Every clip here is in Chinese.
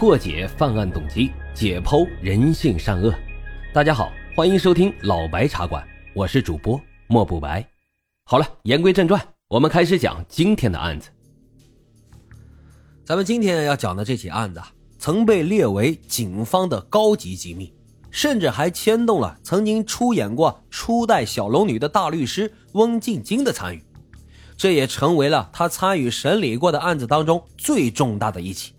破解犯案动机，解剖人性善恶。大家好，欢迎收听老白茶馆，我是主播莫不白。好了，言归正传，我们开始讲今天的案子。咱们今天要讲的这起案子，曾被列为警方的高级机密，甚至还牵动了曾经出演过《初代小龙女》的大律师翁静晶的参与。这也成为了他参与审理过的案子当中最重大的一起。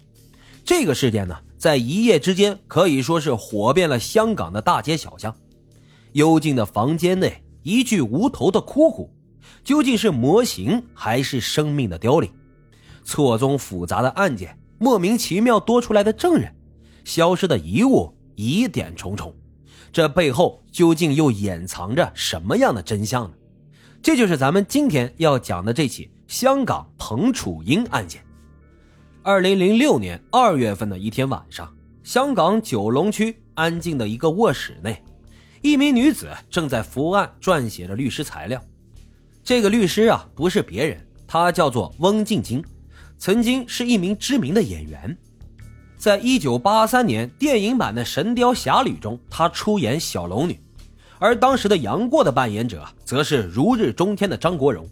这个事件呢，在一夜之间可以说是火遍了香港的大街小巷。幽静的房间内，一具无头的枯骨，究竟是模型还是生命的凋零？错综复杂的案件，莫名其妙多出来的证人，消失的遗物，疑点重重。这背后究竟又掩藏着什么样的真相呢？这就是咱们今天要讲的这起香港彭楚英案件。二零零六年二月份的一天晚上，香港九龙区安静的一个卧室内，一名女子正在伏案撰写着律师材料。这个律师啊，不是别人，她叫做翁静晶，曾经是一名知名的演员，在一九八三年电影版的《神雕侠侣》中，她出演小龙女。而当时的杨过的扮演者，则是如日中天的张国荣。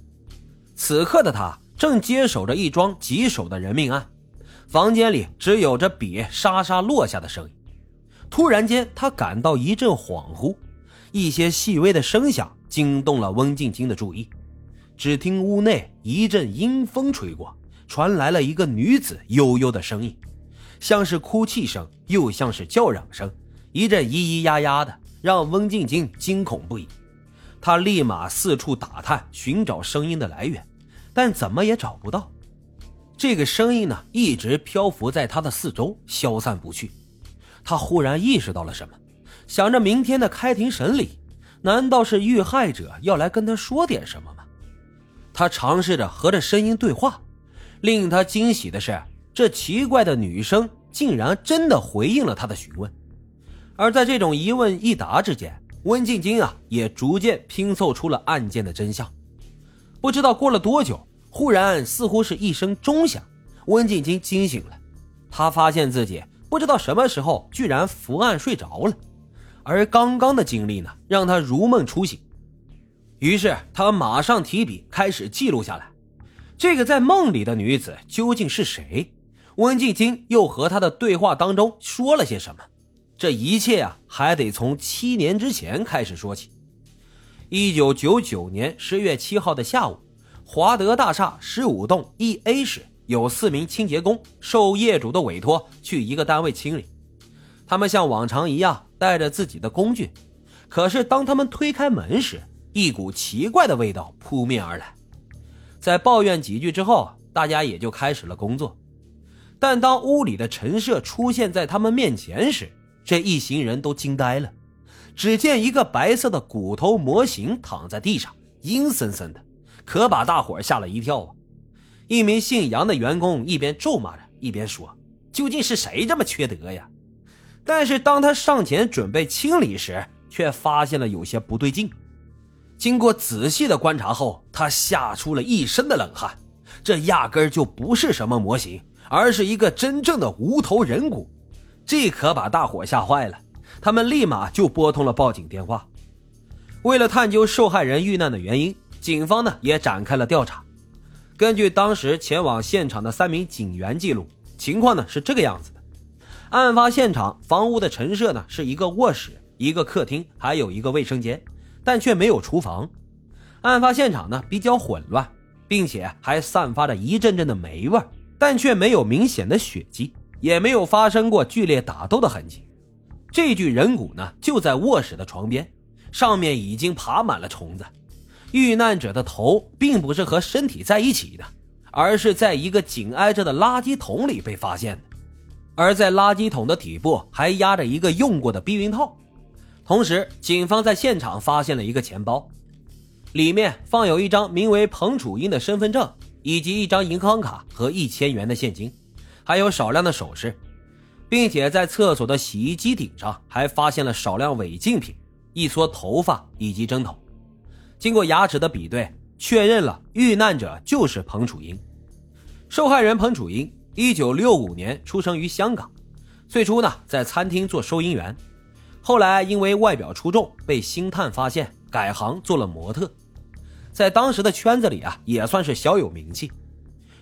此刻的他正接手着一桩棘手的人命案，房间里只有着笔沙沙落下的声音。突然间，他感到一阵恍惚，一些细微的声响惊动了温静晶的注意。只听屋内一阵阴风吹过，传来了一个女子悠悠的声音，像是哭泣声，又像是叫嚷声，一阵咿咿呀呀的。让温静晶惊恐不已，他立马四处打探，寻找声音的来源，但怎么也找不到。这个声音呢，一直漂浮在他的四周，消散不去。他忽然意识到了什么，想着明天的开庭审理，难道是遇害者要来跟他说点什么吗？他尝试着和这声音对话，令他惊喜的是，这奇怪的女声竟然真的回应了他的询问。而在这种一问一答之间，温静晶啊也逐渐拼凑出了案件的真相。不知道过了多久，忽然似乎是一声钟响，温静晶惊醒了。她发现自己不知道什么时候居然伏案睡着了，而刚刚的经历呢，让她如梦初醒。于是她马上提笔开始记录下来，这个在梦里的女子究竟是谁？温静晶又和她的对话当中说了些什么？这一切啊，还得从七年之前开始说起。一九九九年十月七号的下午，华德大厦十五栋一 A 室有四名清洁工受业主的委托去一个单位清理。他们像往常一样带着自己的工具，可是当他们推开门时，一股奇怪的味道扑面而来。在抱怨几句之后，大家也就开始了工作。但当屋里的陈设出现在他们面前时，这一行人都惊呆了，只见一个白色的骨头模型躺在地上，阴森森的，可把大伙吓了一跳啊！一名姓杨的员工一边咒骂着，一边说：“究竟是谁这么缺德呀？”但是当他上前准备清理时，却发现了有些不对劲。经过仔细的观察后，他吓出了一身的冷汗，这压根就不是什么模型，而是一个真正的无头人骨。这可把大伙吓坏了，他们立马就拨通了报警电话。为了探究受害人遇难的原因，警方呢也展开了调查。根据当时前往现场的三名警员记录，情况呢是这个样子的：案发现场房屋的陈设呢是一个卧室、一个客厅，还有一个卫生间，但却没有厨房。案发现场呢比较混乱，并且还散发着一阵阵的霉味，但却没有明显的血迹。也没有发生过剧烈打斗的痕迹。这具人骨呢，就在卧室的床边，上面已经爬满了虫子。遇难者的头并不是和身体在一起的，而是在一个紧挨着的垃圾桶里被发现的。而在垃圾桶的底部还压着一个用过的避孕套。同时，警方在现场发现了一个钱包，里面放有一张名为彭楚英的身份证，以及一张银行卡和一千元的现金。还有少量的首饰，并且在厕所的洗衣机顶上还发现了少量违禁品、一撮头发以及针头。经过牙齿的比对，确认了遇难者就是彭楚英。受害人彭楚英，一九六五年出生于香港，最初呢在餐厅做收银员，后来因为外表出众被星探发现，改行做了模特，在当时的圈子里啊也算是小有名气。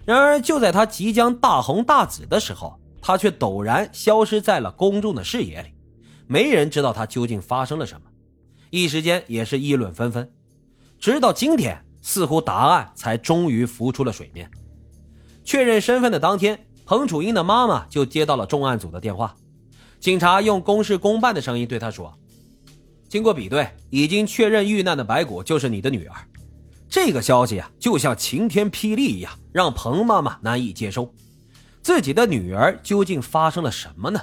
然而就在他即将大红大紫的时候，他却陡然消失在了公众的视野里，没人知道他究竟发生了什么，一时间也是议论纷纷。直到今天，似乎答案才终于浮出了水面。确认身份的当天，彭楚英的妈妈就接到了重案组的电话，警察用公事公办的声音对她说：“经过比对，已经确认遇难的白骨就是你的女儿。”这个消息啊，就像晴天霹雳一样，让彭妈妈难以接受。自己的女儿究竟发生了什么呢？